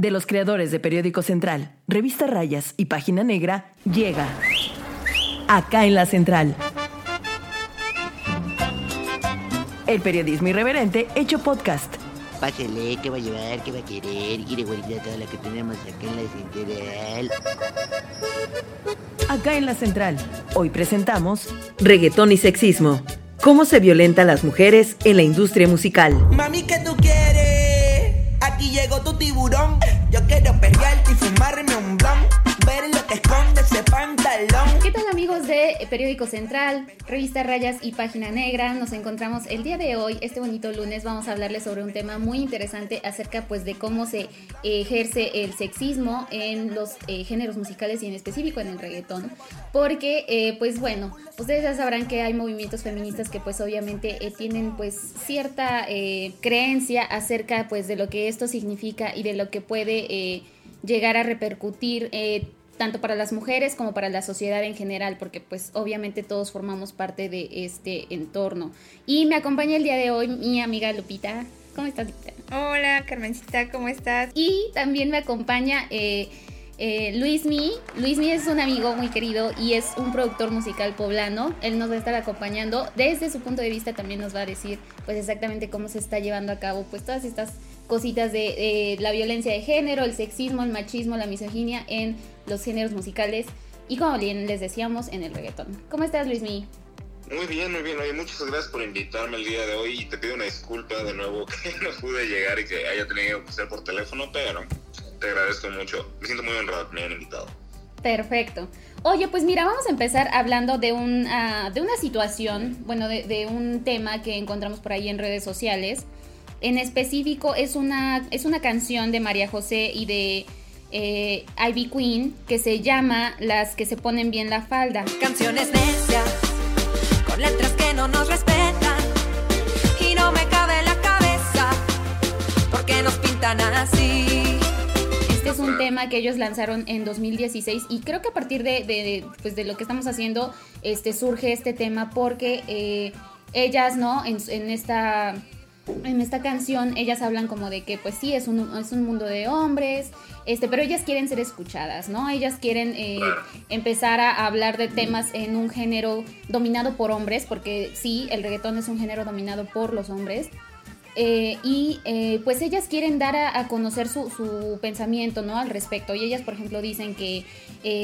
de los creadores de Periódico Central, Revista Rayas y Página Negra, llega acá en la Central. El periodismo irreverente hecho podcast. Pásele, ¿qué va a llevar? ¿Qué va a querer? Quiere guardar toda la que tenemos acá en la central. Acá en la Central. Hoy presentamos Reggaetón y sexismo. ¿Cómo se violenta a las mujeres en la industria musical? Mami, ¿qué tú quieres? Aquí llegó tu tiburón. ¿Qué tal amigos de Periódico Central, Revista Rayas y Página Negra? Nos encontramos el día de hoy, este bonito lunes, vamos a hablarles sobre un tema muy interesante acerca pues de cómo se ejerce el sexismo en los eh, géneros musicales y en específico en el reggaetón. Porque eh, pues bueno, ustedes ya sabrán que hay movimientos feministas que pues obviamente eh, tienen pues cierta creencia acerca pues de lo que esto significa y de lo que puede llegar a repercutir tanto para las mujeres como para la sociedad en general, porque pues obviamente todos formamos parte de este entorno. Y me acompaña el día de hoy mi amiga Lupita. ¿Cómo estás, Lupita? Hola, Carmencita, ¿cómo estás? Y también me acompaña eh, eh, Luismi. Luismi es un amigo muy querido y es un productor musical poblano. Él nos va a estar acompañando. Desde su punto de vista también nos va a decir pues exactamente cómo se está llevando a cabo pues todas estas cositas de eh, la violencia de género, el sexismo, el machismo, la misoginia en los géneros musicales y como bien les decíamos en el reggaetón. ¿Cómo estás Luismi? Muy bien, muy bien. Oye, muchas gracias por invitarme el día de hoy y te pido una disculpa de nuevo que no pude llegar y que haya tenido que ser por teléfono, pero te agradezco mucho. Me siento muy honrado que me hayan invitado. Perfecto. Oye, pues mira, vamos a empezar hablando de, un, ah, de una situación, bueno, de, de un tema que encontramos por ahí en redes sociales. En específico es una, es una canción de María José y de eh, Ivy Queen que se llama Las que se ponen bien la falda. Canciones necias, con letras que no nos respetan. Y no me cabe la cabeza, porque nos pintan así. Este es un tema que ellos lanzaron en 2016 y creo que a partir de, de, pues de lo que estamos haciendo este, surge este tema porque eh, ellas, ¿no? En, en esta en esta canción ellas hablan como de que pues sí, es un, es un mundo de hombres, este, pero ellas quieren ser escuchadas, ¿no? Ellas quieren eh, empezar a hablar de temas en un género dominado por hombres, porque sí, el reggaetón es un género dominado por los hombres. Eh, y eh, pues ellas quieren dar a, a conocer su, su, pensamiento, ¿no? Al respecto. Y ellas, por ejemplo, dicen que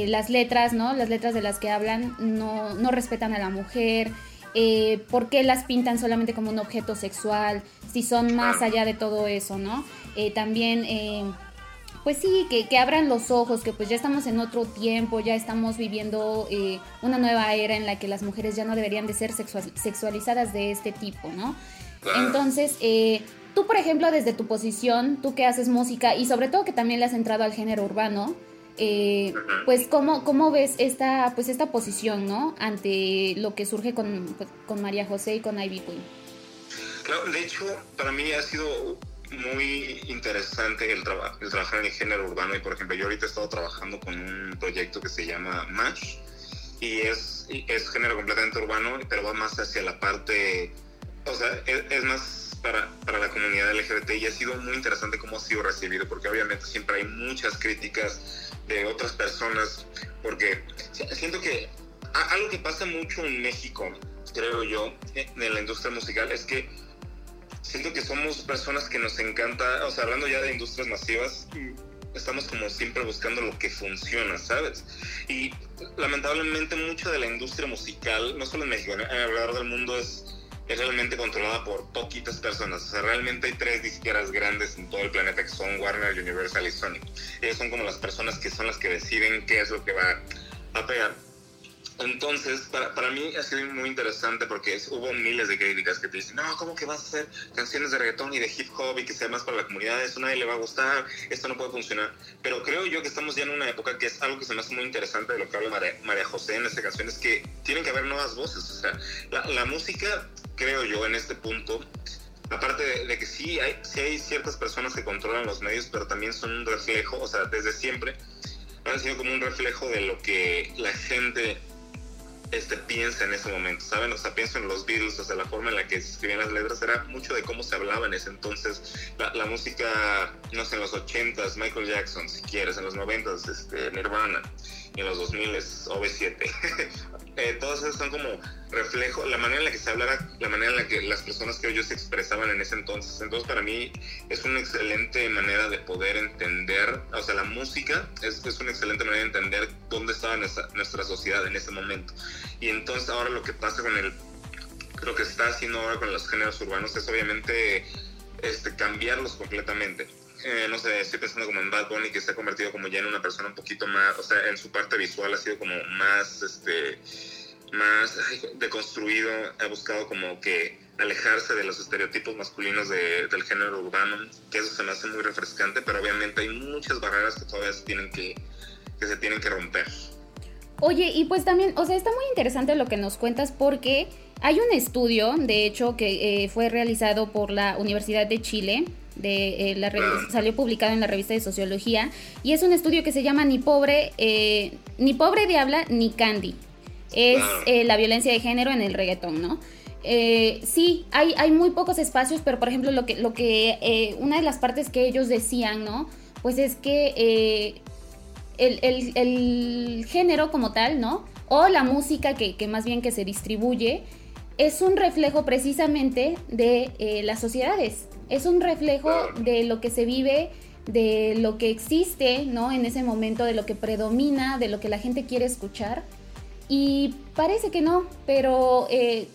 las letras, ¿no? Las letras de las que hablan no, no respetan a la mujer, eh, por qué las pintan solamente como un objeto sexual, si son más allá de todo eso, ¿no? Eh, también, eh, pues sí, que, que, abran los ojos, que pues ya estamos en otro tiempo, ya estamos viviendo eh, una nueva era en la que las mujeres ya no deberían de ser sexual, sexualizadas de este tipo, ¿no? Entonces, tú, por ejemplo, desde tu posición, tú que haces música y sobre todo que también le has entrado al género urbano, eh, pues cómo, cómo ves esta pues esta posición no ante lo que surge con, con María José y con Ivy Queen. Claro de hecho para mí ha sido muy interesante el, traba el trabajar en el género urbano. Y por ejemplo yo ahorita he estado trabajando con un proyecto que se llama Match y es, es género completamente urbano pero va más hacia la parte o sea es, es más para, para, la comunidad LGBT y ha sido muy interesante cómo ha sido recibido, porque obviamente siempre hay muchas críticas de otras personas, porque siento que algo que pasa mucho en México, creo yo, en la industria musical, es que siento que somos personas que nos encanta, o sea, hablando ya de industrias masivas, estamos como siempre buscando lo que funciona, ¿sabes? Y lamentablemente mucho de la industria musical, no solo en México, alrededor del mundo es es realmente controlada por poquitas personas. O sea, realmente hay tres disqueras grandes en todo el planeta que son Warner, Universal y Sony. Ellos son como las personas que son las que deciden qué es lo que va a pegar. Entonces, para, para mí ha sido muy interesante porque hubo miles de críticas que te dicen, no, ¿cómo que vas a hacer canciones de reggaetón y de hip hop y que sea más para la comunidad? Eso nadie le va a gustar, esto no puede funcionar. Pero creo yo que estamos ya en una época que es algo que se me hace muy interesante de lo que habla María, José en esta canción, es que tienen que haber nuevas voces. O sea, la, la música, creo yo, en este punto, aparte de, de, que sí hay, sí hay ciertas personas que controlan los medios, pero también son un reflejo, o sea, desde siempre han sido como un reflejo de lo que la gente este, piensa en ese momento, ¿saben? O sea, pienso en los Beatles, o sea, la forma en la que se escribían las letras era mucho de cómo se hablaba en ese entonces. La, la música, no sé, en los 80s, Michael Jackson, si quieres, en los 90s, este, Nirvana, en los 2000 s OV7. eh, todas esas son como reflejo, la manera en la que se hablara, la manera en la que las personas que ellos se expresaban en ese entonces. Entonces, para mí es una excelente manera de poder entender, o sea, la música es, es una excelente manera de entender dónde estaba nuestra, nuestra sociedad en ese momento. Y entonces ahora lo que pasa con el, lo que está haciendo ahora con los géneros urbanos es obviamente este, cambiarlos completamente. Eh, no sé, estoy pensando como en Bad Bunny que se ha convertido como ya en una persona un poquito más, o sea, en su parte visual ha sido como más, este, más deconstruido, ha buscado como que alejarse de los estereotipos masculinos de, del género urbano, que eso se me hace muy refrescante, pero obviamente hay muchas barreras que todavía se tienen que, que se tienen que romper. Oye, y pues también, o sea, está muy interesante lo que nos cuentas porque hay un estudio, de hecho, que eh, fue realizado por la Universidad de Chile, de eh, la salió publicado en la revista de Sociología, y es un estudio que se llama Ni pobre, eh, ni pobre diabla ni candy. Es eh, la violencia de género en el reggaetón, ¿no? Eh, sí, hay, hay muy pocos espacios, pero por ejemplo, lo que, lo que eh, una de las partes que ellos decían, ¿no? Pues es que el, el, el, género como tal, ¿no? O la música que, que, más bien que se distribuye, es un reflejo precisamente de eh, las sociedades. Es un reflejo de lo que se vive, de lo que existe, ¿no? En ese momento, de lo que predomina, de lo que la gente quiere escuchar. Y parece que no, pero eh,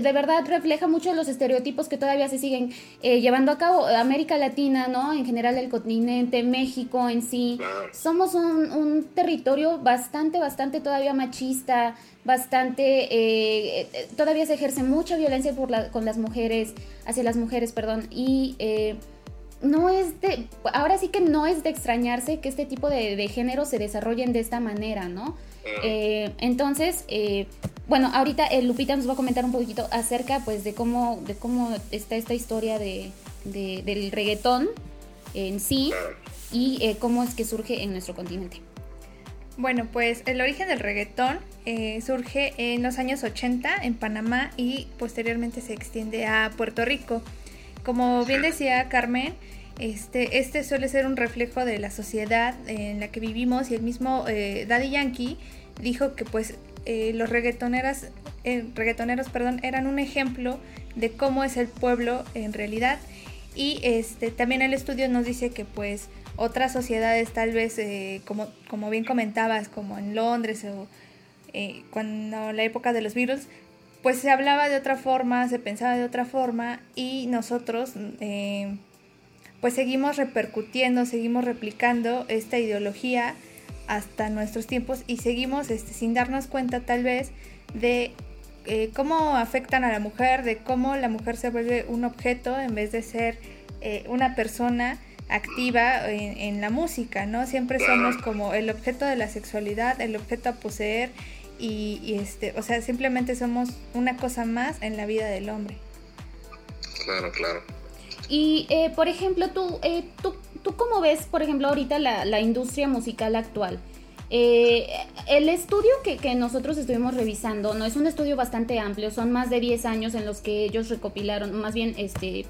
de verdad refleja mucho los estereotipos que todavía se siguen eh, llevando a cabo. América Latina, ¿no? En general el continente, México en sí. Somos un, un territorio bastante, bastante todavía machista, bastante... Eh, todavía se ejerce mucha violencia por la, con las mujeres, hacia las mujeres, perdón. Y... Eh, no es de, ahora sí que no es de extrañarse que este tipo de, de géneros se desarrollen de esta manera, ¿no? Eh, entonces, eh, bueno, ahorita eh, Lupita nos va a comentar un poquito acerca pues de cómo, de cómo está esta historia de, de del reggaetón en sí y eh, cómo es que surge en nuestro continente. Bueno, pues el origen del reggaetón surge en los años 80 en Panamá y posteriormente se extiende a Puerto Rico. Como bien decía Carmen, este, este suele ser un reflejo de la sociedad en la que vivimos y el mismo eh, Daddy Yankee dijo que pues eh, los reggaetoneras, eh, reggaetoneros perdón, eran un ejemplo de cómo es el pueblo en realidad. Y este, también el estudio nos dice que pues otras sociedades tal vez como, como bien comentabas como en Londres o cuando la época de los Beatles pues se hablaba de otra forma, se pensaba de otra forma y nosotros pues seguimos repercutiendo, seguimos replicando esta ideología hasta nuestros tiempos y seguimos este, sin darnos cuenta tal vez de eh, cómo afectan a la mujer, de cómo la mujer se vuelve un objeto en vez de ser eh, una persona activa en, en, la música, ¿no? Siempre somos como el objeto de la sexualidad, el objeto a poseer y, y este, o sea, simplemente somos una cosa más en la vida del hombre. Claro, claro. Y, eh, por ejemplo, tú, eh, tú, tú cómo ves, por ejemplo, ahorita la, la industria musical actual. Eh, el estudio que, que, nosotros estuvimos revisando no es un estudio bastante amplio, son más de 10 años en los que ellos recopilaron, más bien este,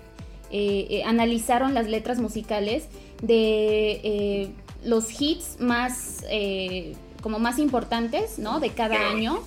eh, analizaron las letras musicales de eh, los hits más, como más importantes, ¿no? De cada año.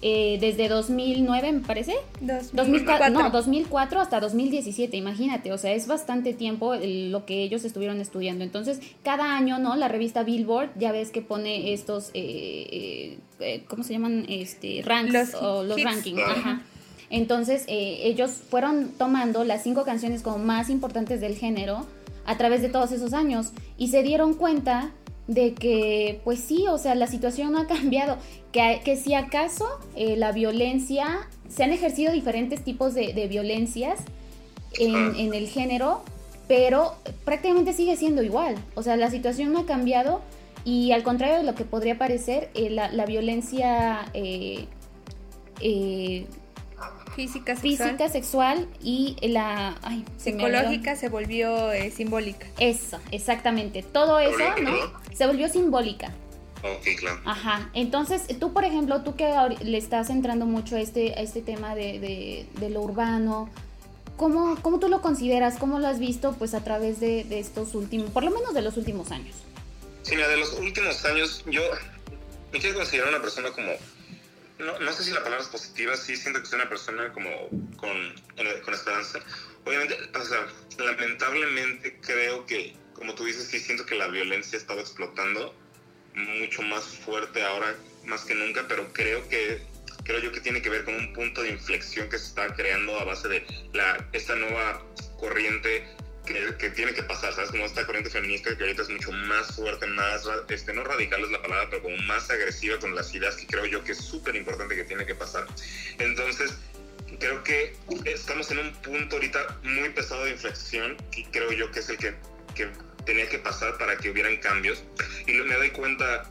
Eh, desde 2009, me parece. 2004. No, 2004 hasta 2017, imagínate, o sea, es bastante tiempo el, lo que ellos estuvieron estudiando. Entonces, cada año, ¿no? La revista Billboard, ya ves que pone estos, eh, eh, ¿cómo se llaman? Este, ranks los o los rankings. Ajá. Entonces, eh, ellos fueron tomando las cinco canciones como más importantes del género a través de todos esos años y se dieron cuenta de que, pues sí, o sea, la situación no ha cambiado, que, que si acaso eh, la violencia, se han ejercido diferentes tipos de, de violencias en, en, el género, pero prácticamente sigue siendo igual, o sea, la situación no ha cambiado y al contrario de lo que podría parecer, eh, la, la, violencia... Eh, física sexual. física, sexual y la ay, psicológica se, se volvió eh, simbólica. Eso, exactamente. Todo eso, ¿no? Se volvió simbólica. Ok, claro. Ajá, entonces tú, por ejemplo, tú que le estás entrando mucho a este, a este tema de, de- de lo urbano, ¿cómo, ¿cómo tú lo consideras? ¿Cómo lo has visto pues a través de, de estos últimos, por lo menos de los últimos años? Sí, mira, de los últimos años, yo me quiero considerar una persona como. No, no sé si la palabra es positiva, sí siento que soy una persona como con, con esperanza. Obviamente, o sea, lamentablemente creo que, como tú dices, sí siento que la violencia ha estado explotando mucho más fuerte ahora, más que nunca, pero creo que creo yo que tiene que ver con un punto de inflexión que se está creando a base de la, esta nueva corriente que, que tiene que pasar, ¿sabes? Como esta corriente feminista que ahorita es mucho más fuerte, más, este, no radical es la palabra, pero como más agresiva con las ideas que creo yo que es súper importante que tiene que pasar. Entonces, creo que estamos en un punto ahorita muy pesado de inflexión y creo yo que es el que, que tenía que pasar para que hubieran cambios. Y me doy cuenta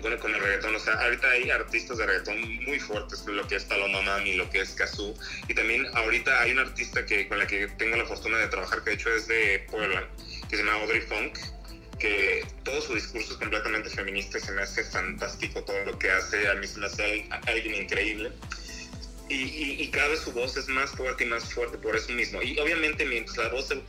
bueno, con el reggaetón, o sea, ahorita hay artistas de reggaetón muy fuertes, lo que es Paloma Mami, lo que es Kazoo, y también ahorita hay un artista que, con la que tengo la fortuna de trabajar, que de hecho es de Puebla, que se llama Audrey Funk, que todo su discurso es completamente feminista, se me hace fantástico todo lo que hace, a mí se me hace al- alguien increíble. Y, y- y cada vez su voz es más fuerte y más fuerte por eso mismo. Y obviamente mientras la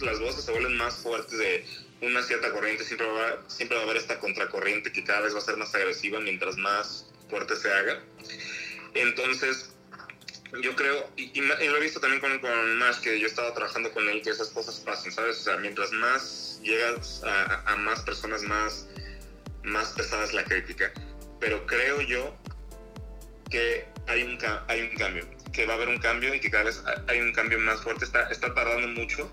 las voces se vuelven más fuertes de una cierta corriente, siempre va, siempre va a haber esta contracorriente que cada vez va a ser más agresiva mientras más fuerte se haga. Entonces, yo creo, y, y y lo he visto también con, con Mash, que yo estaba trabajando con él, que esas cosas pasan, ¿sabes? O sea, mientras más llegas a, a- más personas, más, más pesada es la crítica. Pero creo yo que hay un, hay un cambio, que va a haber un cambio y que cada vez ha- hay un cambio más fuerte. Está, está tardando mucho,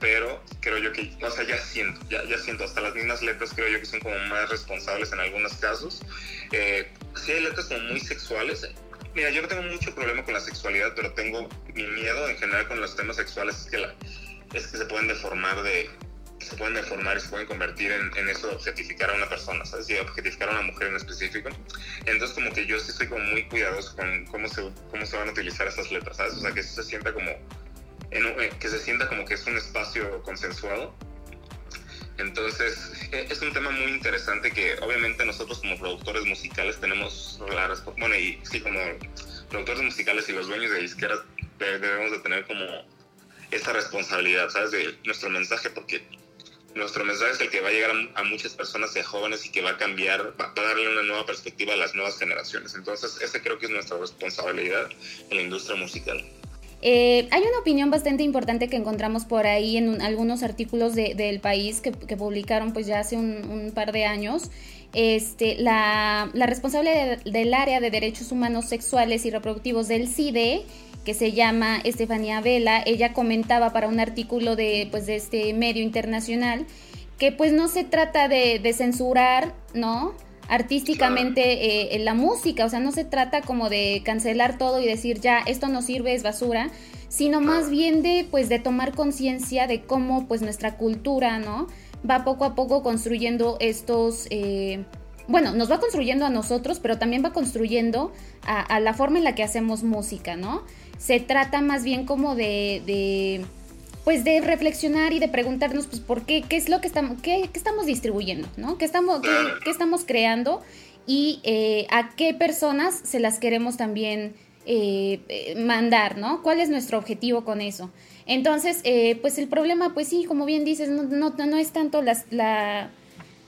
pero creo yo que, o sea, ya siento, ya, ya siento, hasta las mismas letras creo yo que son como más responsables en algunos casos. Eh, sí hay letras como muy sexuales. Mira, yo no tengo mucho problema con la sexualidad, pero tengo mi miedo en general con los temas sexuales es que, la, es que se pueden deformar de se pueden deformar y se pueden convertir en, en eso, objetificar a una persona, ¿sabes? Y objetificar a una mujer en específico. Entonces, como que yo sí estoy como muy cuidadoso con cómo se, cómo se van a utilizar esas letras, ¿sabes? O sea, que se sienta como, en eh, que se sienta como que es un espacio consensuado. Entonces, eh, es un tema muy interesante que obviamente nosotros como productores musicales tenemos la bueno, y sí, como productores musicales y los dueños de disqueras de- debemos de tener como esa responsabilidad, ¿sabes? De nuestro mensaje, porque nuestro mensaje es el que va a llegar a, a muchas personas y a jóvenes y que va a cambiar, va, a darle una nueva perspectiva a las nuevas generaciones. Entonces, ese creo que es nuestra responsabilidad en la industria musical. Eh, hay una opinión bastante importante que encontramos por ahí en un- algunos artículos de- del país que, publicaron pues ya hace un, par de años. Este, la, responsable de- del área de derechos humanos sexuales y reproductivos del CIDE, que se llama Estefanía Vela, ella comentaba para un artículo de, pues, de este medio internacional que pues no se trata de censurar, ¿no? Artísticamente eh, en la música, o sea, no se trata como de cancelar todo y decir ya, esto no sirve, es basura, sino más bien de pues de tomar conciencia de cómo pues nuestra cultura, ¿no? Va poco a poco construyendo estos, eh, bueno, nos va construyendo a nosotros, pero también va construyendo a, a la forma en la que hacemos música, ¿no? Se trata más bien como de, de pues de reflexionar y de preguntarnos pues por qué, qué es lo que estamos, qué, qué estamos distribuyendo, ¿no? ¿Qué estamos, qué, qué estamos creando y eh, a qué personas se las queremos también eh, eh, mandar, ¿no? ¿Cuál es nuestro objetivo con eso? Entonces, eh, pues el problema, pues sí, como bien dices, no, no, no es tanto las, la,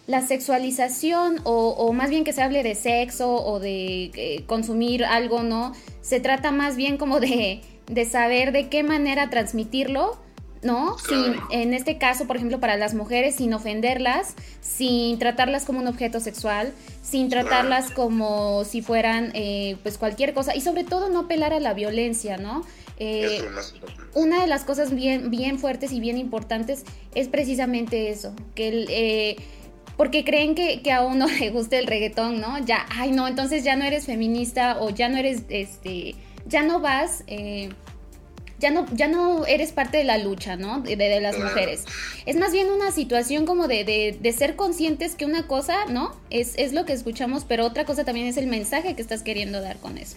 la sexualización o, o, más bien que se hable de sexo o de eh, consumir algo, ¿no? Se trata más bien como de, de saber de qué manera transmitirlo ¿no? Sin, en este caso, por ejemplo, para las mujeres, sin ofenderlas, sin tratarlas como un objeto sexual, sin tratarlas como si fueran, eh, pues, cualquier cosa, y sobre todo no apelar a la violencia, ¿no? Eh, una de las cosas bien, bien fuertes y bien importantes es precisamente eso, que el... Eh, porque creen que, que, a uno le guste el reggaetón, ¿no? Ya, ay, no, entonces ya no eres feminista o ya no eres, este, ya no vas... Eh, ya no, ya no eres parte de la lucha, ¿no? De, de, las mujeres. Es más bien una situación como de, de, de, ser conscientes que una cosa, ¿no? Es, es lo que escuchamos, pero otra cosa también es el mensaje que estás queriendo dar con eso.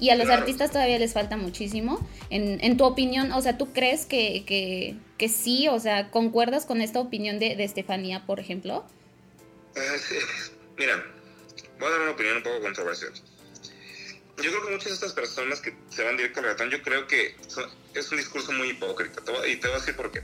Y a los claro. artistas todavía les falta muchísimo. En, en tu opinión, o sea, ¿tú crees que, que, que, sí? O sea, ¿concuerdas con esta opinión de, de Estefanía, por ejemplo? Uh, sí. Mira, voy a dar una opinión un poco controversial. Yo creo que muchas de estas personas que se van directo al reggaetón, yo creo que son- es un discurso muy hipócrita. Y te voy a decir por qué.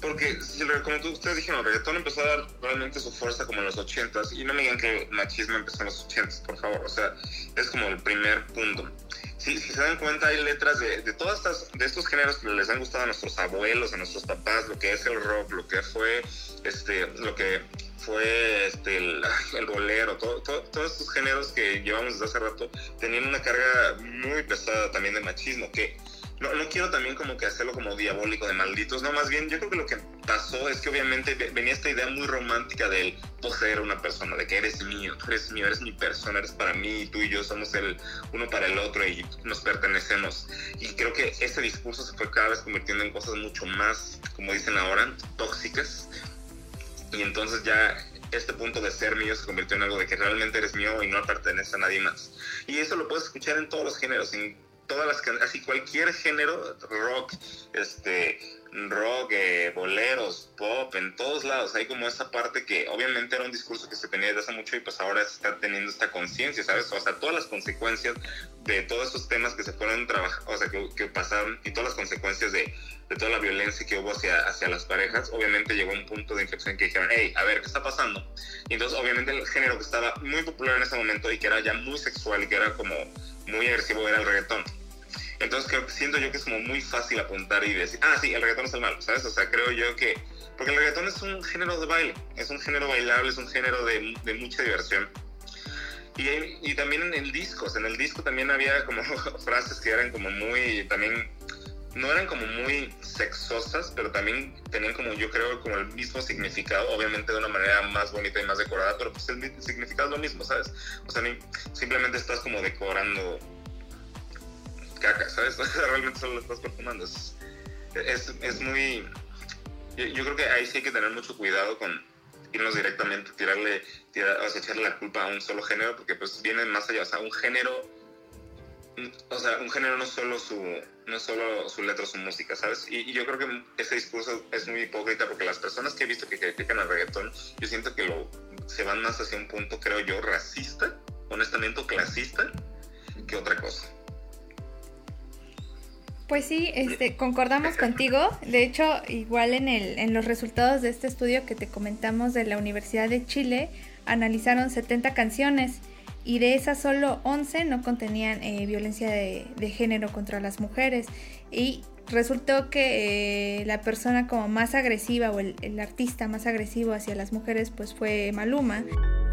Porque, como tú- ustedes dijeron, el reggaetón empezó a dar realmente su fuerza como en los 80s. Y no me digan que el machismo empezó en los 80s, por favor. O sea, es como el primer punto. Si, si se dan cuenta, hay letras de, de todas estas, de estos géneros que les han gustado a nuestros abuelos, a nuestros papás, lo que es el rock, lo que fue, este, lo que fue este, el, el bolero, todo, todo- todos estos géneros que llevamos desde hace rato tenían una carga muy pesada también de machismo, que no, no quiero también como que hacerlo como diabólico de malditos, no, más bien yo creo que lo que pasó es que obviamente ve- venía esta idea muy romántica del poseer a una persona, de que eres mío, tú eres mío, eres mi persona, eres para mí, tú y yo somos el uno para el otro y nos pertenecemos. Y creo que ese discurso se fue cada vez convirtiendo en cosas mucho más, como dicen ahora, tóxicas. Y entonces ya este punto de ser mío se convirtió en algo de que realmente eres mío y no pertenece a nadie más. Y eso lo puedes escuchar en todos los géneros, en todas las así cualquier género, rock, este rock, eh, boleros, pop, en todos lados hay como esa parte que obviamente era un discurso que se tenía desde hace mucho y pues ahora está teniendo esta conciencia, ¿sabes? O sea, todas las consecuencias de todos esos temas que se fueron trabajando, o sea, que, que pasaron y todas las consecuencias de, toda la violencia que hubo hacia, hacia las parejas, obviamente llegó a un punto de inflexión que dijeron, hey, a ver, ¿qué está pasando? Y entonces, obviamente, el género que estaba muy popular en ese momento y que era ya muy sexual y que era como muy agresivo era el reggaetón. Entonces, creo, siento yo que es como muy fácil apuntar y decir, ah, sí, el reggaetón es el malo, ¿sabes? O sea, creo yo que. Porque el reggaetón es un género de baile, es un género bailable, es un género de, mucha diversión. Y, y también en el disco, o sea, en el disco también había como frases que eran como muy, también, no eran como muy sexosas, pero también tenían como, yo creo, como el mismo significado, obviamente de una manera más bonita y más decorada, pero pues el, significado es lo mismo, ¿sabes? O sea, simplemente estás como decorando caca, ¿sabes? Realmente solo lo estás perfumando. Es, es, muy... Yo, creo que ahí sí hay que tener mucho cuidado con irnos directamente, tirarle, tirar, o sea, echarle la culpa a un solo género, porque pues viene más allá, o sea, un género, o sea, un género no solo su, no solo su letra, su música, ¿sabes? Y, y yo creo que ese discurso es muy hipócrita, porque las personas que he visto que critican al reggaetón, yo siento que lo, se van más hacia un punto, creo yo, racista, honestamente, clasista, que otra cosa. Pues sí, este, concordamos contigo. De hecho, igual en, el, en los resultados de este estudio que te comentamos de la Universidad de Chile, analizaron 70 canciones y de esas solo 11 no contenían eh, violencia de, género contra las mujeres. Y resultó que eh, la persona como más agresiva o el, el artista más agresivo hacia las mujeres pues fue Maluma.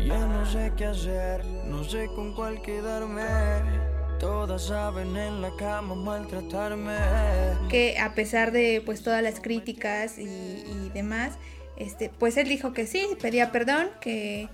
Ya no sé qué hacer, no sé con cuál quedarme. Todas saben en la cama maltratarme. que a pesar de pues todas las críticas y, y demás, este, pues él dijo que sí, pedía perdón, que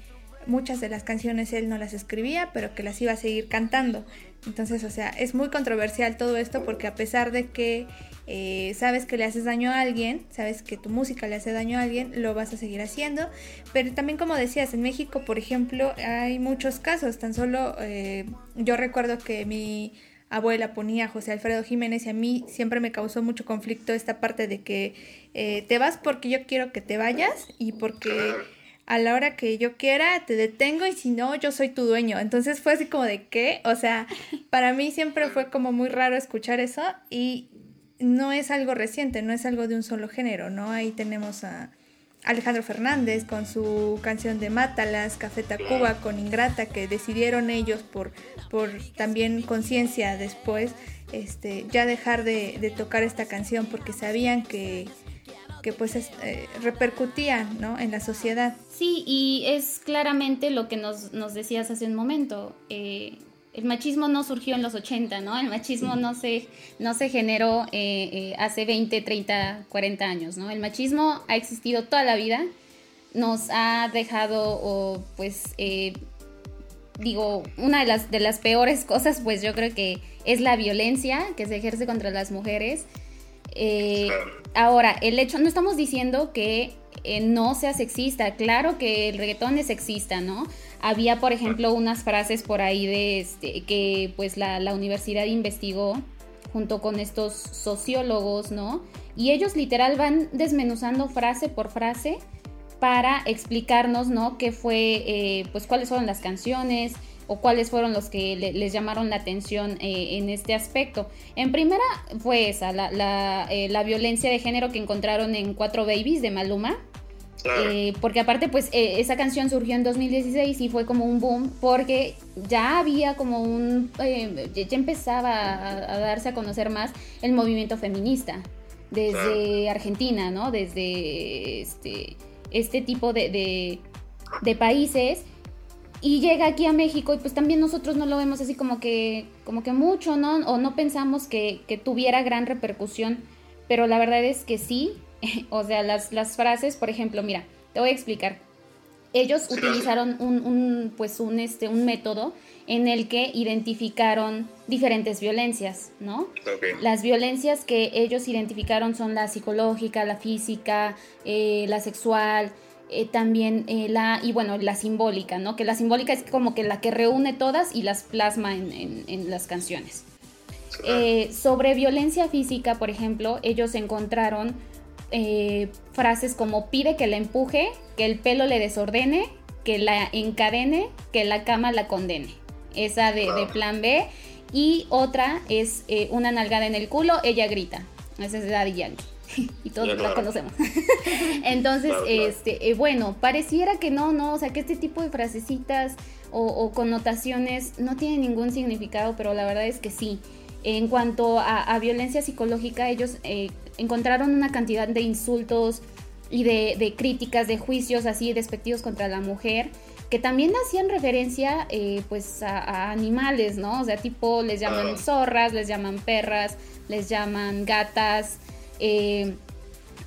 muchas de las canciones él no las escribía, pero que las iba a seguir cantando. Entonces, o sea, es muy controversial todo esto porque a pesar de que eh, sabes que le haces daño a alguien, sabes que tu música le hace daño a alguien, lo vas a seguir haciendo. Pero también como decías, en México, por ejemplo, hay muchos casos. Tan solo eh, yo recuerdo que mi abuela ponía a José Alfredo Jiménez y a mí siempre me causó mucho conflicto esta parte de que eh, te vas porque yo quiero que te vayas y porque a la hora que yo quiera te detengo y si no yo soy tu dueño. Entonces fue así como de qué, o sea, para mí siempre fue como muy raro escuchar eso y no es algo reciente, no es algo de un solo género, ¿no? Ahí tenemos a Alejandro Fernández con su canción de Mátalas, Café Tacuba con Ingrata, que decidieron ellos por, por también conciencia después, este, ya dejar de, de tocar esta canción porque sabían que, que pues es, eh, repercutía ¿no? en la sociedad. Sí, y es claramente lo que nos, nos decías hace un momento. eh, el machismo no surgió en los 80, ¿no? El machismo no se, no se generó eh, eh, hace 20, 30, 40 años, ¿no? El machismo ha existido toda la vida, nos ha dejado, pues, eh, digo, una de las, de las peores cosas, pues yo creo que es la violencia que se ejerce contra las mujeres. Ahora, el hecho, no estamos diciendo que no sea sexista, claro que el reggaetón es sexista, ¿no? Había, por ejemplo, unas frases por ahí de este, que pues la, la universidad investigó junto con estos sociólogos, ¿no? Y ellos literal van desmenuzando frase por frase para explicarnos, ¿no? Qué fue, eh, pues cuáles fueron las canciones o cuáles fueron los que le- les llamaron la atención eh, en este aspecto. En primera fue esa, la, la, eh, la violencia de género que encontraron en Cuatro Babies de Maluma. Claro. Eh, porque aparte, pues eh, esa canción surgió en 2016 y fue como un boom porque ya había como un... eh, ya empezaba a, a darse a conocer más el movimiento feminista desde Argentina, ¿no? Desde este, este tipo de, de, de países. Y llega aquí a México y pues también nosotros no lo vemos así como que, como que mucho, ¿no? O no pensamos que, que tuviera gran repercusión, pero la verdad es que sí. o sea, las, las frases, por ejemplo, mira, te voy a explicar. Ellos Sí, utilizaron un, un, pues un, este, un método en el que identificaron diferentes violencias, ¿no? Las violencias que ellos identificaron son la psicológica, la física, eh, la sexual, eh, también eh, la, y bueno, la simbólica, ¿no? Que la simbólica es como que la que reúne todas y las plasma en, en- en las canciones. Eh, sobre violencia física, por ejemplo, ellos encontraron eh, frases como pide que la empuje, que el pelo le desordene, que la encadene, que la cama la condene. Esa de, de plan B. Y otra es eh, una nalgada en el culo, ella grita. Esa es Daddy Yankee. y todos Ya, la conocemos. Entonces, Claro, claro. este, eh, bueno, pareciera que no, no, o sea, que este tipo de frasecitas o, o connotaciones no tienen ningún significado, pero la verdad es que sí. En cuanto a, a violencia psicológica, ellos eh, encontraron una cantidad de insultos y de, de críticas, de juicios así despectivos contra la mujer, que también hacían referencia eh, pues a, a animales, ¿no? O sea, tipo les llaman zorras, les llaman perras, les llaman gatas. eh,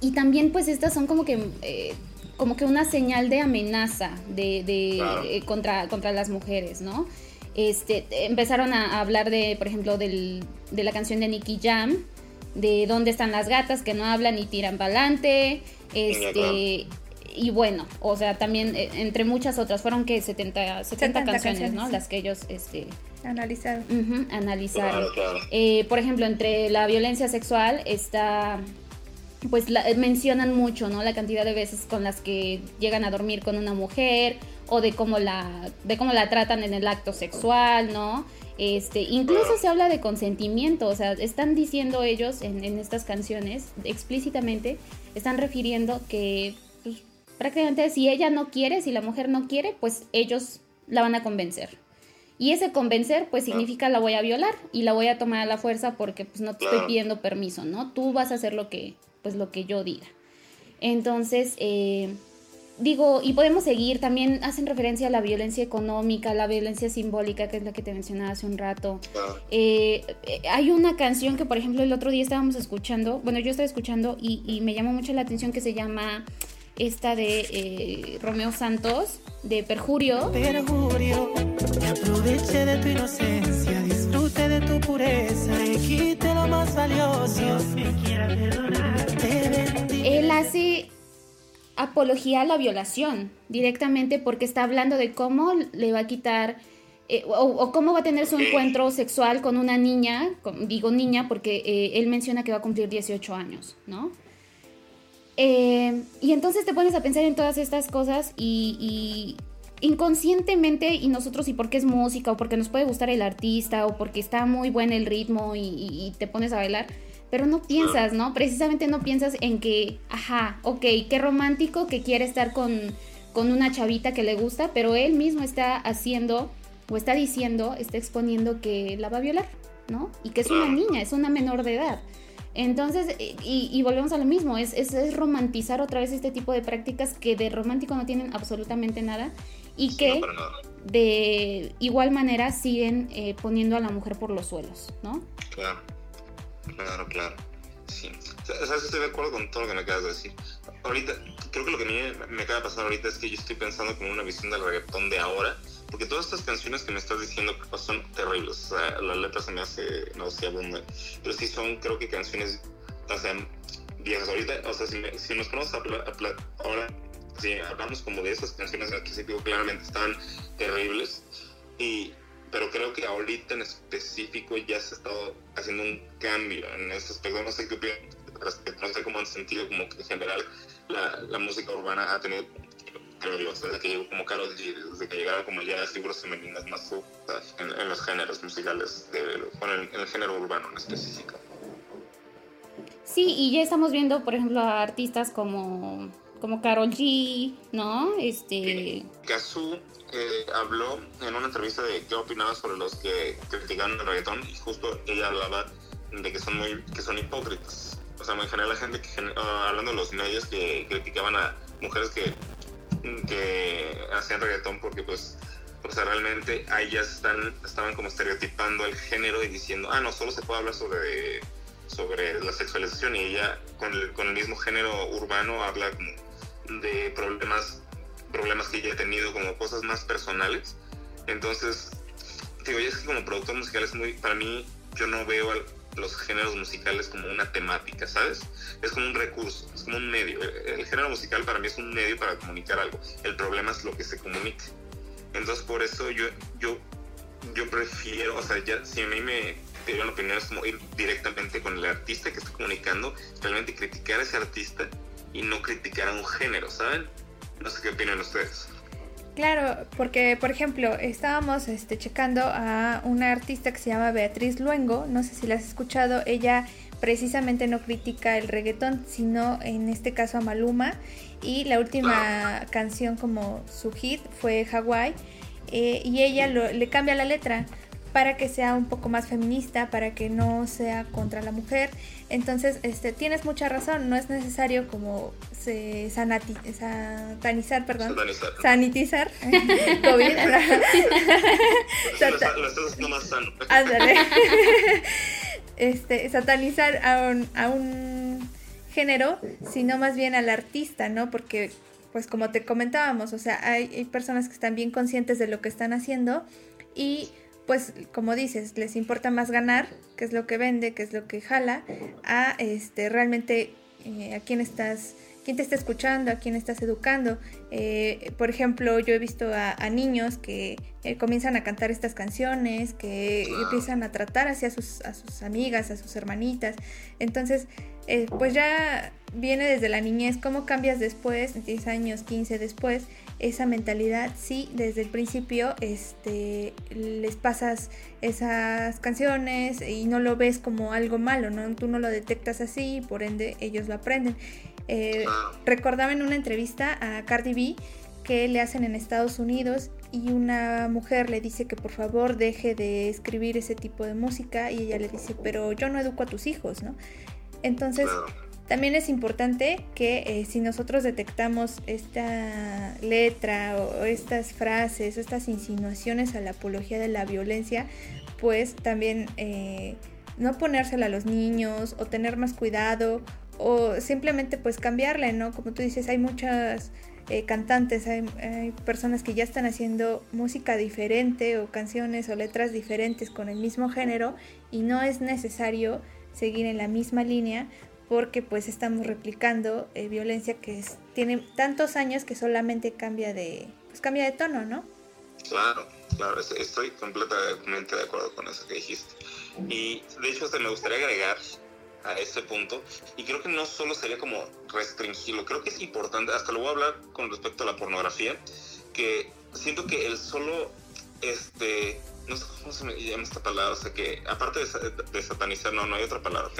y también pues estas son como que... eh, como que una señal de amenaza de, de, Claro. contra, contra las mujeres, ¿no? Este, empezaron a a hablar de, por ejemplo, del, de la canción de Nicky Jam, de dónde están las gatas que no hablan y tiran para adelante, este, y bueno, o sea, también eh, entre muchas otras, fueron que 70, 70, 70 canciones, canciones, ¿no? sí. Las que ellos, este, analizaron. Claro, claro. Eh, por ejemplo, entre la violencia sexual está, pues la- mencionan mucho, ¿no? La cantidad de veces con las que llegan a dormir con una mujer o de cómo la, de cómo la tratan en el acto sexual, ¿no? Este, incluso se habla de consentimiento, o sea, están diciendo ellos en, en estas canciones explícitamente, están refiriendo que pues, prácticamente si ella no quiere, si la mujer no quiere, pues ellos la van a convencer. Y ese convencer, pues significa la voy a violar y la voy a tomar a la fuerza porque pues no te estoy pidiendo permiso, ¿no? Tú vas a hacer lo que, pues lo que yo diga. Entonces, eh, digo, y podemos seguir, también hacen referencia a la violencia económica, la violencia simbólica, que es la que te mencionaba hace un rato. Ah, Eh, eh, hay una canción que, por ejemplo, el otro día estábamos escuchando, bueno, yo estaba escuchando y, y me llamó mucho la atención que se llama esta de eh, Romeo Santos, de Perjurio. Perjurio, que aproveche de tu inocencia, disfrute de tu pureza y quite lo más valioso. Dios me quiera perdonar, te bendiga. Él hace apología a la violación directamente porque está hablando de cómo le va a quitar eh, o, o cómo va a tener su encuentro sexual con una niña, con- digo niña porque eh, él menciona que va a cumplir 18 años, ¿no? Eh, y entonces te pones a pensar en todas estas cosas y, y inconscientemente, y nosotros, y porque es música, o porque nos puede gustar el artista, o porque está muy buen el ritmo y, y- y te pones a bailar, pero no piensas, ¿no? Precisamente no piensas en que, ajá, ok, qué romántico que quiere estar con, con una chavita que le gusta, pero él mismo está haciendo, o está diciendo, está exponiendo que la va a violar, ¿no? Y que es una niña, es una menor de edad. Entonces, y, y volvemos a lo mismo, es, es, es romantizar otra vez este tipo de prácticas que de romántico no tienen absolutamente nada y sí, que no, de igual manera siguen eh, poniendo a la mujer por los suelos, ¿no? Claro, claro, claro. Sí. O sea. Estoy de acuerdo con todo lo que me acabas de decir. Ahorita, creo que lo que me, me acaba de pasar ahorita es que yo estoy pensando como una visión del reggaetón de ahora, porque todas estas canciones que me estás diciendo pues, son terribles. O sea, la letra se me hace nauseabunda, pero sí son, creo que canciones, o viejas. Ahorita, o sea, si, me- si nos ponemos a, ahora, si hablamos como de esas canciones al principio, claramente están terribles. Y, pero creo que ahorita en específico ya se ha estado haciendo un cambio en ese aspecto. No sé qué opinan respecto, no sé cómo han sentido como que en general la, la música urbana ha tenido, creo yo, desde que llegó como Karol G, desde que llegaron como ya figuras femeninas más fuertes en, en los géneros musicales, de, bueno, en, en el género urbano en específico. Sí, y ya estamos viendo, por ejemplo, a artistas como, como Carol G, ¿no? Este... Kazu eh, habló en una entrevista de qué opinaba sobre los que criticaban el reggaetón y justo ella hablaba de que son muy que son hipócritas. O sea, en general la gente que ah, hablando de los medios que criticaban a mujeres que, que hacían reggaetón porque pues o realmente a ellas están, estaban como estereotipando el género y diciendo, ah, no, solo se puede hablar sobre, sobre la sexualización y ella con el, con el mismo género urbano habla como de problemas problemas que ella ha tenido como cosas más personales. Entonces digo yo es que como productor musical es muy para mí yo no veo al- los géneros musicales como una temática sabes es como un recurso es como un medio. El, el género musical para mí es un medio para comunicar algo. El problema es lo que se comunica. Entonces por eso yo yo yo prefiero o sea ya si a mí me dieron la opinión es como ir directamente con el artista que está comunicando realmente criticar a ese artista y no criticar a un género saben no sé qué opinan ustedes. Claro, porque por ejemplo, estábamos este, checando a una artista que se llama Beatriz Luengo, no sé si la has escuchado, ella precisamente no critica el reggaetón, sino en este caso a Maluma, y la última canción como su hit fue Hawaii, eh, y ella lo- le cambia la letra para que sea un poco más feminista, para que no sea contra la mujer. Entonces, este, tienes mucha razón, no es necesario como se sanati- satanizar, perdón, Satanizar. sanitizar COVID. lo, está- lo estás haciendo más sano Ándale. Este, satanizar a un, a un género, sino más bien al artista, ¿no? Porque, pues como te comentábamos, o sea, hay, hay personas que están bien conscientes de lo que están haciendo y pues como dices, les importa más ganar, que es lo que vende, que es lo que jala, a este realmente eh, a quién estás, quién te está escuchando, a quién estás educando. Eh, por ejemplo, yo he visto a, a niños que eh, comienzan a cantar estas canciones, que empiezan a tratar hacia sus, a sus amigas, a sus hermanitas. Entonces, pues ya viene desde la niñez, cómo cambias después, 10 años, 15 después, esa mentalidad, sí, desde el principio este, les pasas esas canciones y no lo ves como algo malo, ¿no? Tú no lo detectas así y por ende ellos lo aprenden. Eh, recordaba en una entrevista a Cardi B que le hacen en Estados Unidos y una mujer le dice que por favor deje de escribir ese tipo de música y ella le dice, pero yo no educo a tus hijos, ¿no? Entonces, también es importante que eh, si nosotros detectamos esta letra o, estas frases estas insinuaciones a la apología de la violencia, pues también eh, no ponérsela a los niños o tener más cuidado o simplemente pues cambiarle, ¿no? Como tú dices, hay muchas eh, cantantes, hay personas que ya están haciendo música diferente o canciones o letras diferentes con el mismo género y no es necesario seguir en la misma línea porque pues estamos replicando eh, violencia que es- tiene tantos años que solamente cambia de pues cambia de tono, ¿no? Claro, claro, es- estoy completamente de acuerdo con eso que dijiste. Y de hecho, hasta me gustaría agregar a este punto, y creo que no solo sería como restringirlo, creo que es importante, hasta lo voy a hablar con respecto a la pornografía, que siento que el solo, este, no sé cómo se me llama esta palabra, o sea que aparte de, sa- de satanizar, no, no hay otra palabra,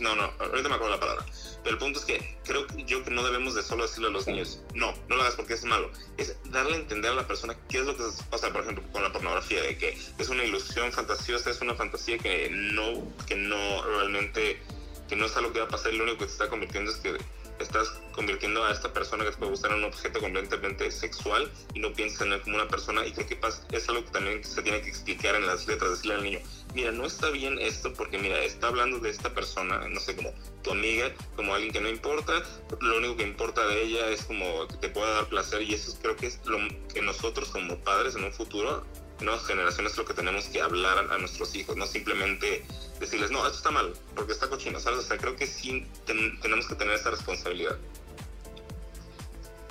no, no, ahorita me acuerdo la palabra, pero el punto es que creo yo que no debemos de solo decirle a los niños, no, no lo hagas porque es malo, es darle a entender a la persona qué es lo que se pasa, por ejemplo, con la pornografía, de que es una ilusión fantasiosa, es una fantasía que no, que no realmente, que no es algo que va a pasar, lo único que te está convirtiendo es que estás convirtiendo a esta persona que te puede gustar en un objeto completamente sexual y no piensas en él como una persona y creo que es algo que también se tiene que explicar en las letras, decirle al niño, mira, no está bien esto porque mira, está hablando de esta persona, no sé, como tu amiga, como alguien que no importa, lo único que importa de ella es como que te pueda dar placer y eso creo que es lo que nosotros como padres en un futuro, nuevas generaciones, lo que tenemos que hablar a, a nuestros hijos, no simplemente decirles, no, esto está mal, porque está cochino, ¿sabes? O sea, creo que sí ten- tenemos que tener esa responsabilidad.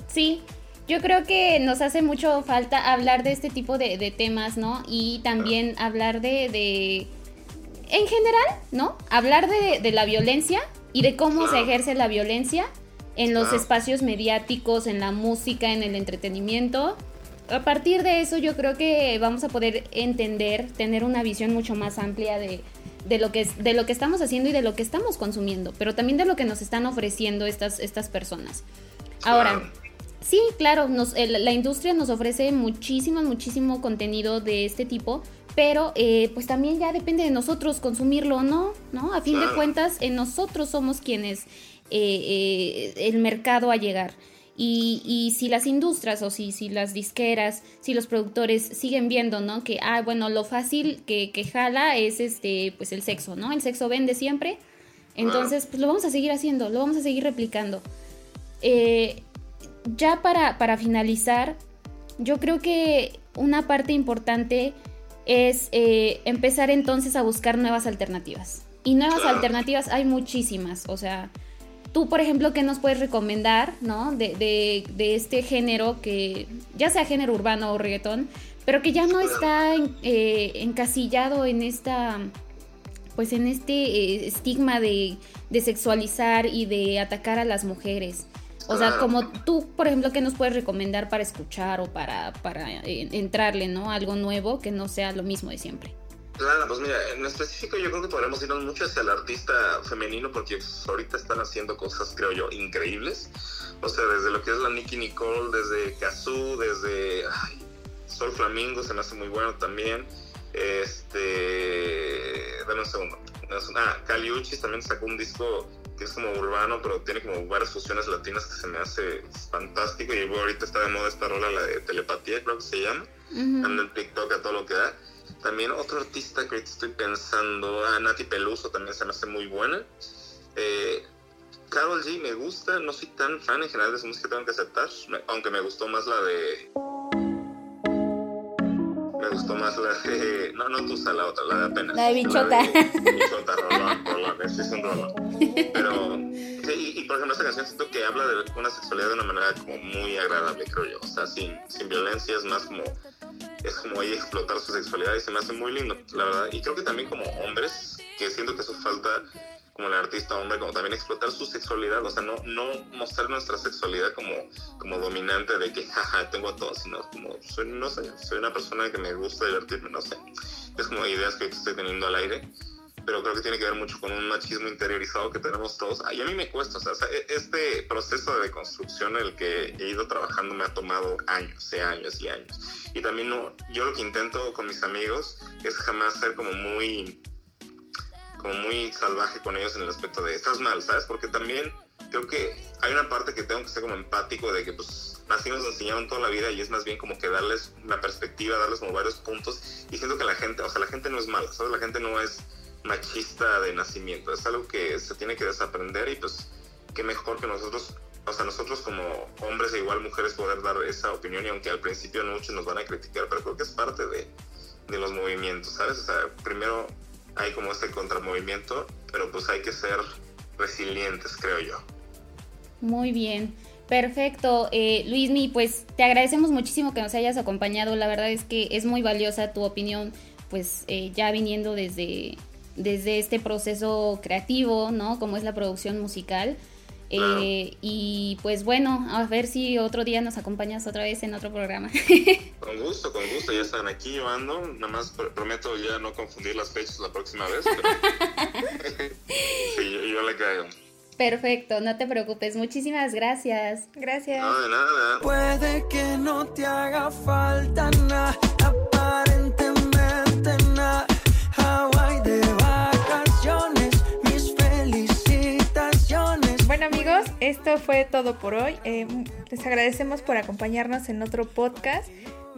Sí, yo creo que nos hace mucho falta hablar de este tipo de, de temas, ¿no? Y también hablar de, de- en general, ¿no? Hablar de, de la violencia y de cómo se ejerce la violencia en los Claro. espacios mediáticos, en la música, en el entretenimiento. A partir de eso yo creo que vamos a poder entender, tener una visión mucho más amplia de, de lo que es, de lo que estamos haciendo y de lo que estamos consumiendo, pero también de lo que nos están ofreciendo estas, estas personas. Ahora. Sí, claro, nos, el- la industria nos ofrece muchísimo, muchísimo contenido de este tipo, pero eh, pues también ya depende de nosotros consumirlo o no, ¿no? A fin de cuentas, eh, nosotros somos quienes eh, eh, el mercado a llegar. Y, y si las industrias o si, si las disqueras, si los productores siguen viendo, ¿no? Que, ah, bueno, lo fácil que, que jala es este, pues el sexo, ¿no? El sexo vende siempre. Entonces, pues lo vamos a seguir haciendo, lo vamos a seguir replicando. Eh, ya para, para finalizar, yo creo que una parte importante es eh, empezar entonces a buscar nuevas alternativas. Y nuevas alternativas hay muchísimas. O sea, tú, por ejemplo, ¿qué nos puedes recomendar, no? De, de- de este género que, ya sea género urbano o reggaetón, pero que ya no está eh, encasillado en esta, pues en este eh, estigma de, de sexualizar y de atacar a las mujeres. O sea, como tú, por ejemplo, ¿qué nos puedes recomendar para escuchar o para, para eh, entrarle, ¿no? Algo nuevo que no sea lo mismo de siempre. Claro, pues mira, en específico yo creo que podremos irnos mucho hacia el artista femenino porque ahorita están haciendo cosas, creo yo, increíbles. O sea, desde lo que es la Nicki Nicole, desde Kazoo, desde ay, Sol Flamingo, se me hace muy bueno también. Este. Dame un segundo. Ah, Kali Uchis también sacó un disco que es como urbano, pero tiene como varias fusiones latinas que se me hace fantástico. Y ahorita está de moda esta rola, la de telepatía, creo que se llama. Ujú. Anda en TikTok a todo lo que da. También otro artista que estoy pensando, a Nati Peluso también se me hace muy buena. Eh, Carol G me gusta, no soy tan fan en general de su música, tengo que aceptar, aunque me gustó más la de... Me gustó más la de... No, no Tusa, la otra, la de apenas. La de Bichota. de Bichota, rolón, rolón, ese es un rolón. Pero, sí, y, y, por ejemplo, esta canción siento que habla de una sexualidad de una manera como muy agradable, creo yo. O sea, sin, sin violencia, es más como es como ahí explotar su sexualidad y se me hace muy lindo, la verdad. Y creo que también como hombres, que siento que eso falta como el artista hombre, como también explotar su sexualidad, o sea, no, no mostrar nuestra sexualidad como, como dominante de que, jaja, tengo a todos, sino como, soy, no sé, soy una persona que me gusta divertirme, no sé. Es como ideas que estoy teniendo al aire, pero creo que tiene que ver mucho con un machismo interiorizado que tenemos todos. Y a mí me cuesta, o sea, este proceso de deconstrucción en el que he ido trabajando me ha tomado años, de años y años. Y también no, yo lo que intento con mis amigos es jamás ser como muy como muy salvaje con ellos en el aspecto de estás mal, ¿sabes? Porque también creo que hay una parte que tengo que ser como empático de que pues así nos enseñaron toda la vida y es más bien como que darles una perspectiva, darles como varios puntos y siento que la gente, o sea, la gente no es mala, ¿sabes? La gente no es machista de nacimiento, es algo que se tiene que desaprender y pues qué mejor que nosotros, o sea, nosotros como hombres e igual mujeres poder dar esa opinión y aunque al principio muchos nos van a criticar, pero creo que es parte de, de los movimientos, ¿sabes? O sea, primero hay como este contramovimiento, pero pues hay que ser resilientes, creo yo. Muy bien, perfecto. Eh, Luismi, pues te agradecemos muchísimo que nos hayas acompañado. La verdad es que es muy valiosa tu opinión, pues eh, ya viniendo desde, desde este proceso creativo, ¿no? Como es la producción musical. Eh, y pues bueno, a ver si otro día nos acompañas otra vez en otro programa. Con gusto, con gusto, ya están aquí, yo ando. Nada más pr- prometo ya no confundir las fechas la próxima vez. pero- sí, yo, yo le caigo. Perfecto, no te preocupes. Muchísimas gracias. Gracias. No, de nada. Puede que no te haga falta nada, aparentemente esto fue todo por hoy. Eh, les agradecemos por acompañarnos en otro podcast.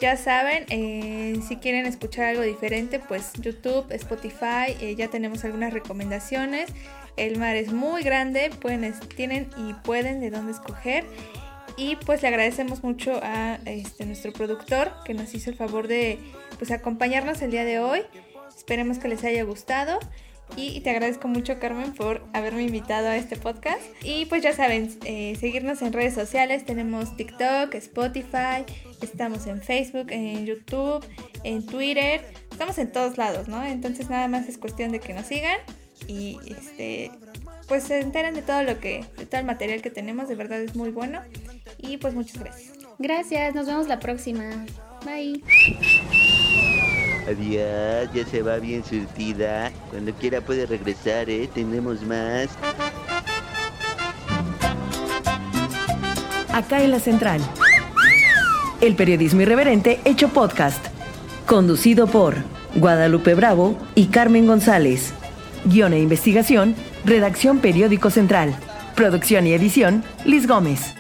Ya saben, eh, si quieren escuchar algo diferente, pues YouTube, Spotify, eh, ya tenemos algunas recomendaciones. El mar es muy grande, pueden, tienen y pueden de dónde escoger. Y pues le agradecemos mucho a este, nuestro productor que nos hizo el favor de pues, acompañarnos el día de hoy. Esperemos que les haya gustado. Y te agradezco mucho, Carmen, por haberme invitado a este podcast. Y pues ya saben, eh, seguirnos en redes sociales. Tenemos TikTok, Spotify, estamos en Facebook, en YouTube, en Twitter. Estamos en todos lados, ¿no? Entonces nada más es cuestión de que nos sigan. Y este pues se enteren de todo lo que, de todo el material que tenemos, de verdad es muy bueno. Y pues muchas gracias. Gracias, nos vemos la próxima. Bye. Adiós, ya se va bien surtida. Cuando quiera puede regresar, ¿eh? Tenemos más. Acá en la central. El periodismo irreverente hecho podcast. Conducido por Guadalupe Bravo y Carmen González. Guión e investigación, redacción Periódico Central. Producción y edición, Liz Gómez.